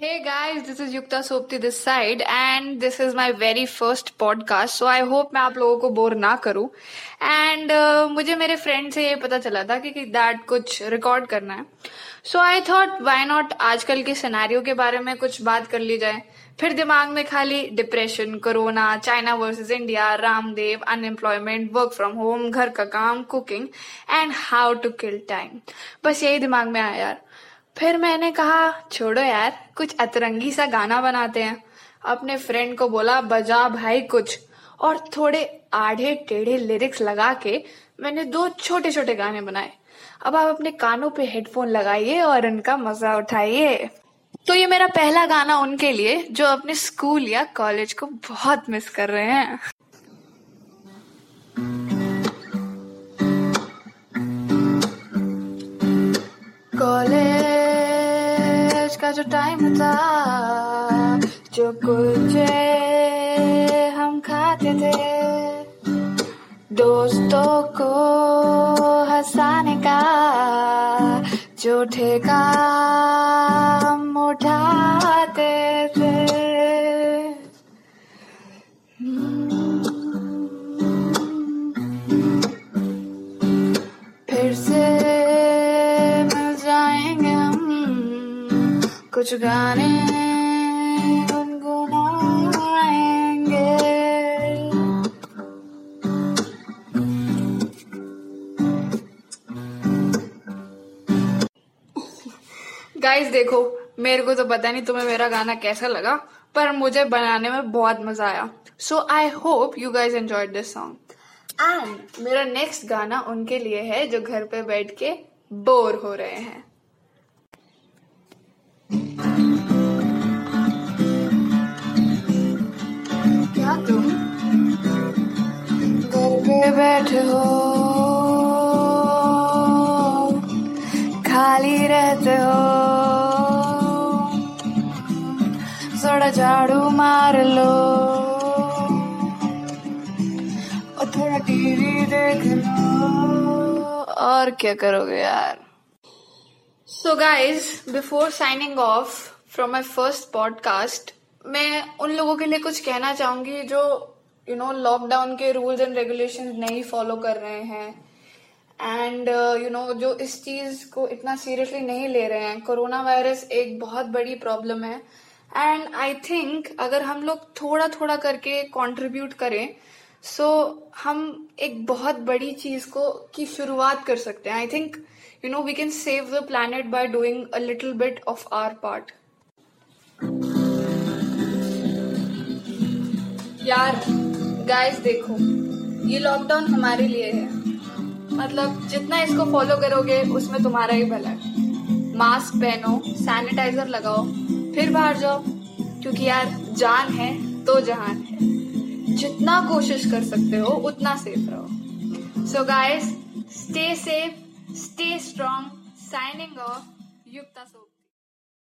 Hey guys, this is Yukta Sopti this side and this is my very first podcast. So I hope मैं आप लोगों को bore ना करूँ. And uh, मुझे मेरे फ्रेंड से ये पता चला था कि दैट कुछ रिकॉर्ड करना है. So I thought why not आजकल के सिनेरियो के बारे में कुछ बात कर ली जाए. फिर दिमाग में खाली depression corona China versus India Ramdev unemployment work from home घर का काम cooking and how to kill time बस यही दिमाग में आया यार फिर मैंने कहा, छोड़ो यार, कुछ अतरंगी सा गाना बनाते हैं। अपने फ्रेंड को बोला, बजा भाई कुछ। और थोड़े आधे टेढ़े लिरिक्स लगा के मैंने दो छोटे छोटे गाने बनाए। अब आप अपने कानों पे हेडफोन लगाइए और इनका मज़ा उठाइए। तो ये मेरा पहला गाना उनके लिए, जो अपने स्कूल या कॉलेज को बहुत मिस कर रहे हैं। का जो टाइम था, जो कुछ हम खाते थे। दोस्तों को हंसाने का जो ठेका हम उठाते थे। फिर कुछ गाने गुनगुनाएँगे। गाइस देखो, मेरे को तो पता नहीं तुम्हें मेरा गाना कैसा लगा, पर मुझे बनाने में बहुत मज़ा आया। So I hope you guys enjoy this song and मेरा नेक्स्ट गाना उनके लिए है, जो घर पे बैठ के बोर हो रहे हैं। बैठे। हो खाली रहते हो। थोड़ा झाड़ू मार लो। और थोड़ा टीवी देख लो। और क्या करोगे यार? So guys before signing off from my first podcast मैं उन लोगों के लिए कुछ कहना चाहूँगी जो यू नो लॉकडाउन के रूल्स एंड रेगुलेशन नहीं फॉलो कर रहे हैं. एंड यू नो जो इस चीज़ को इतना सीरियसली नहीं ले रहे हैं कोरोना वायरस एक बहुत बड़ी प्रॉब्लम है. एंड आई थिंक अगर हम लोग थोड़ा थोड़ा करके कंट्रीब्यूट करें सो so, हम एक बहुत बड़ी चीज़ को की शुरुआत कर सकते हैं. I think you know we can save the planet by doing a little bit of our part यार गाइस देखो, ये लॉकडाउन हमारे लिए है। मतलब जितना इसको फॉलो करोगे, उसमें तुम्हारा ही भला है। मास्क पहनो सैनिटाइजर लगाओ, फिर बाहर जाओ। क्योंकि यार, जान है तो जहान है। जितना कोशिश कर सकते हो, उतना सेफ़ रहो। So guys stay safe stay strong signing off Yukta so